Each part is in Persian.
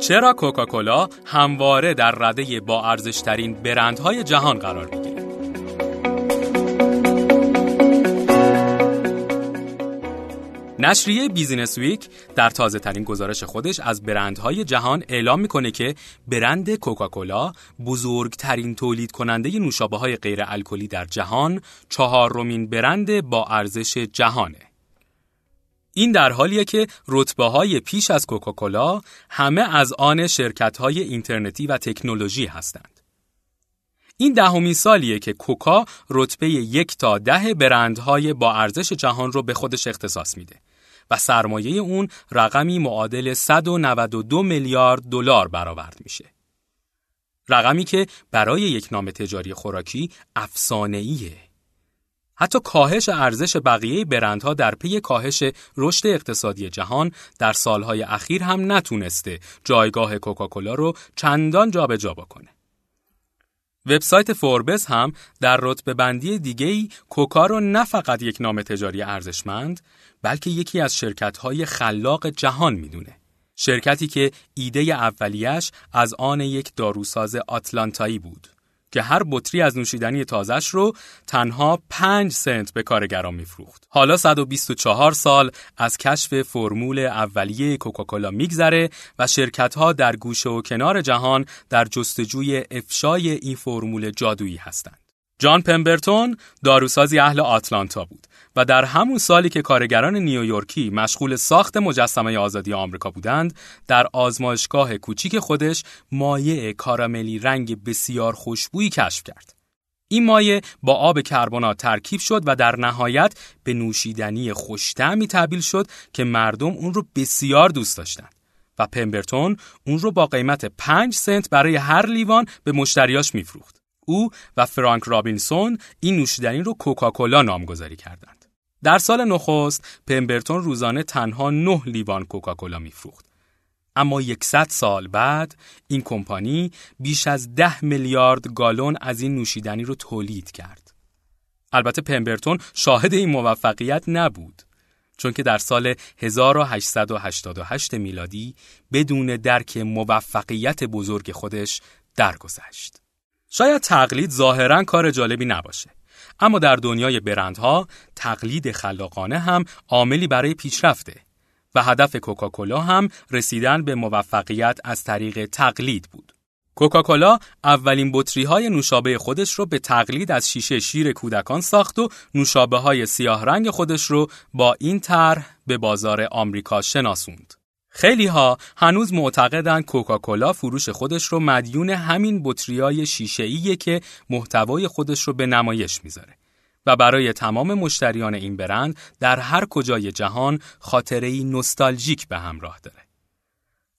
چرا کوکاکولا همواره در رده با ارزشترین برندهای جهان قرار می‌گیره؟ نشریه بیزینس ویک در تازه ترین گزارش خودش از برندهای جهان اعلام می‌کنه که برند کوکاکولا بزرگترین تولید کننده نوشابه های غیر الکلی در جهان چهارمین برند با ارزش جهانه. این در حالیه که رتبه های پیش از کوکاکولا همه از آن شرکت های اینترنتی و تکنولوژی هستند. این دهمین سالیه که کوکا رتبه یک تا ده برندهای با ارزش جهان رو به خودش اختصاص میده و سرمایه اون رقمی معادل 192 میلیارد دلار برآورد میشه. رقمی که برای یک نام تجاری خوراکی افسانه‌ایه. حتی کاهش ارزش بقیه برندها در پی کاهش رشد اقتصادی جهان در سالهای اخیر هم نتونسته جایگاه کوکاکولا رو چندان جابجا جا بکنه. وبسایت فوربس هم در رتبه بندی دیگه‌ای کوکا رو نه فقط یک نام تجاری ارزشمند بلکه یکی از شرکت‌های خلاق جهان می‌دونه. شرکتی که ایده اولیش از آن یک داروساز آتلانتایی بود. که هر بطری از نوشیدنی تازش رو تنها 5 سنت به کارگران میفروخت. حالا 124 سال از کشف فرمول اولیه کوکاکولا میگذره و شرکت ها در گوشه و کنار جهان در جستجوی افشای این فرمول جادویی هستند. جان پمبرتون داروسازی اهل آتلانتا بود و در همون سالی که کارگران نیویورکی مشغول ساخت مجسمه آزادی آمریکا بودند در آزمایشگاه کوچیک خودش مایع کاراملی رنگ بسیار خوشبویی کشف کرد این مایع با آب کربنات ترکیب شد و در نهایت به نوشیدنی خوشتمی تبدیل شد که مردم اون رو بسیار دوست داشتند و پمبرتون اون رو با قیمت 5 سنت برای هر لیوان به مشتریاش میفروخت. او و فرانک رابینسون این نوشیدنی رو کوکاکولا نامگذاری کردند. در سال نخست پمبرتون روزانه تنها 9 لیوان کوکاکولا میفروخت. اما 100 سال بعد این کمپانی بیش از 10 میلیارد گالون از این نوشیدنی رو تولید کرد. البته پمبرتون شاهد این موفقیت نبود. چون که در سال 1888 میلادی بدون درک موفقیت بزرگ خودش درگذشت. شاید تقلید ظاهرا کار جالبی نباشه. اما در دنیای برندها تقلید خلاقانه هم عاملی برای پیشرفته و هدف کوکاکولا هم رسیدن به موفقیت از طریق تقلید بود. کوکاکولا اولین بطری های نوشابه خودش رو به تقلید از شیشه شیر کودکان ساخت و نوشابه های سیاه رنگ خودش رو با این طرح به بازار آمریکا شناسوند. خیلی ها هنوز معتقدند کوکاکولا فروش خودش رو مدیون همین بطریای شیشه‌ایه که محتوای خودش رو به نمایش می‌ذاره و برای تمام مشتریان این برند در هر کجای جهان خاطره نوستالژیک به همراه داره.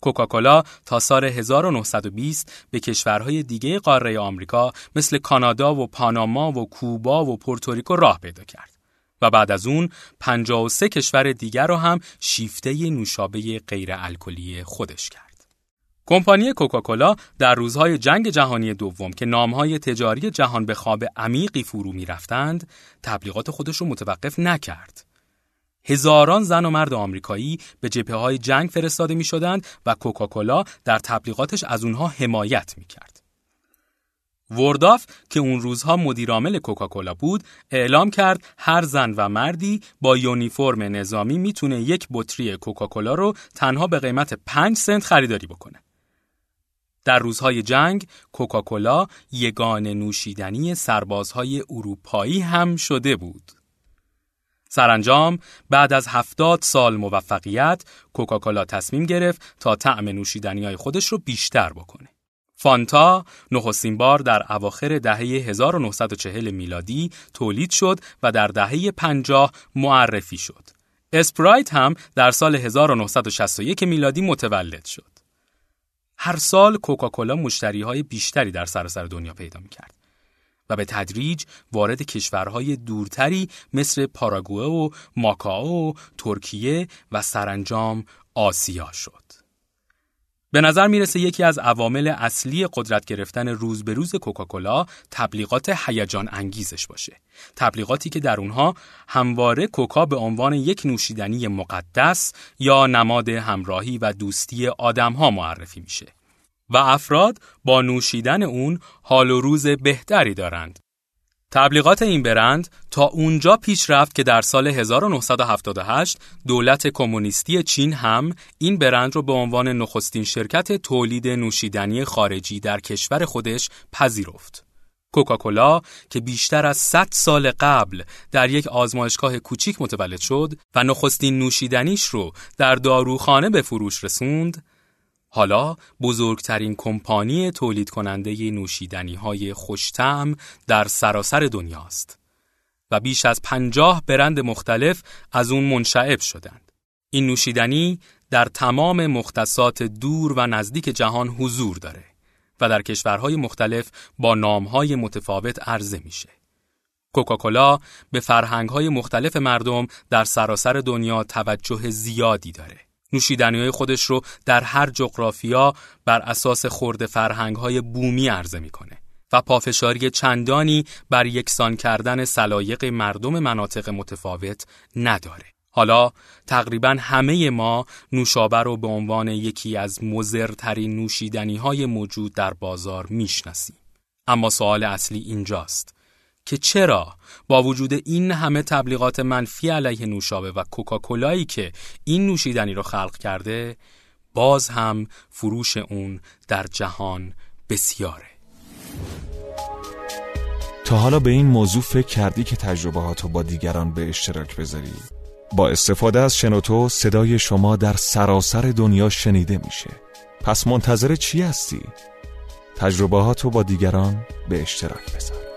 کوکاکولا تا سال 1920 به کشورهای دیگه قاره آمریکا مثل کانادا و پاناما و کوبا و پورتوریکو راه پیدا کرد. و بعد از اون 53 کشور دیگر رو هم شیفته نوشابه غیر الکلی خودش کرد. کمپانی کوکاکولا در روزهای جنگ جهانی دوم که نامهای تجاری جهان به خواب عمیقی فرو می رفتند، تبلیغات خودش رو متوقف نکرد. هزاران زن و مرد آمریکایی به جبهه های جنگ فرستاده می شدند و کوکاکولا در تبلیغاتش از اونها حمایت می کرد. ورداف که اون روزها مدیرعامل کوکاکولا بود اعلام کرد هر زن و مردی با یونیفرم نظامی می‌تونه یک بطری کوکاکولا رو تنها به قیمت 5 سنت خریداری بکنه. در روزهای جنگ کوکاکولا یگان نوشیدنی سربازهای اروپایی هم شده بود. سرانجام بعد از هفتاد سال موفقیت کوکاکولا تصمیم گرفت تا طعم نوشیدنی های خودش رو بیشتر بکنه. فانتا نخستین بار در اواخر دهه 1940 میلادی تولید شد و در دهه 50 معرفی شد. اسپرایت هم در سال 1961 میلادی متولد شد. هر سال کوکاکولا مشتری های بیشتری در سراسر دنیا پیدا می کرد و به تدریج وارد کشورهای دورتری مثل پاراگوئه و ماکائو، ترکیه و سرانجام آسیا شد. به نظر می‌رسه یکی از عوامل اصلی قدرت گرفتن روز به روز کوکاکولا تبلیغات هیجان انگیزش باشه. تبلیغاتی که در اونها همواره کوکا به عنوان یک نوشیدنی مقدس یا نماد همراهی و دوستی آدمها معرفی میشه. و افراد با نوشیدن اون حال و روز بهتری دارند. تبلیغات این برند تا اونجا پیش رفت که در سال 1978 دولت کمونیستی چین هم این برند رو به عنوان نخستین شرکت تولید نوشیدنی خارجی در کشور خودش پذیرفت. کوکاکولا که بیشتر از 100 سال قبل در یک آزمایشگاه کوچیک متولد شد و نخستین نوشیدنیش رو در داروخانه به فروش رسوند، حالا بزرگترین کمپانی تولید کننده نوشیدنی های خوشتم در سراسر دنیاست و بیش از پنجاه برند مختلف از اون منشعب شدند. این نوشیدنی در تمام مختصات دور و نزدیک جهان حضور داره و در کشورهای مختلف با نامهای متفاوت عرضه میشه. کوکاکولا به فرهنگهای مختلف مردم در سراسر دنیا توجه زیادی داره. نوشیدنی خودش رو در هر جغرافیا بر اساس خورده فرهنگ های بومی عرضه می‌کنه و پافشاری چندانی بر یکسان کردن سلایق مردم مناطق متفاوت نداره. حالا تقریبا همه ما نوشابه رو به عنوان یکی از مزرترین نوشیدنی های موجود در بازار می‌شناسیم. اما سوال اصلی اینجاست. که چرا با وجود این همه تبلیغات منفی علیه نوشابه و کوکاکولایی که این نوشیدنی رو خلق کرده باز هم فروش اون در جهان بسیاره تا حالا به این موضوع فکر کردی که تجربه با دیگران به اشتراک بذاری؟ با استفاده از شنوتو صدای شما در سراسر دنیا شنیده میشه پس منتظر چی هستی؟ تجربه با دیگران به اشتراک بذار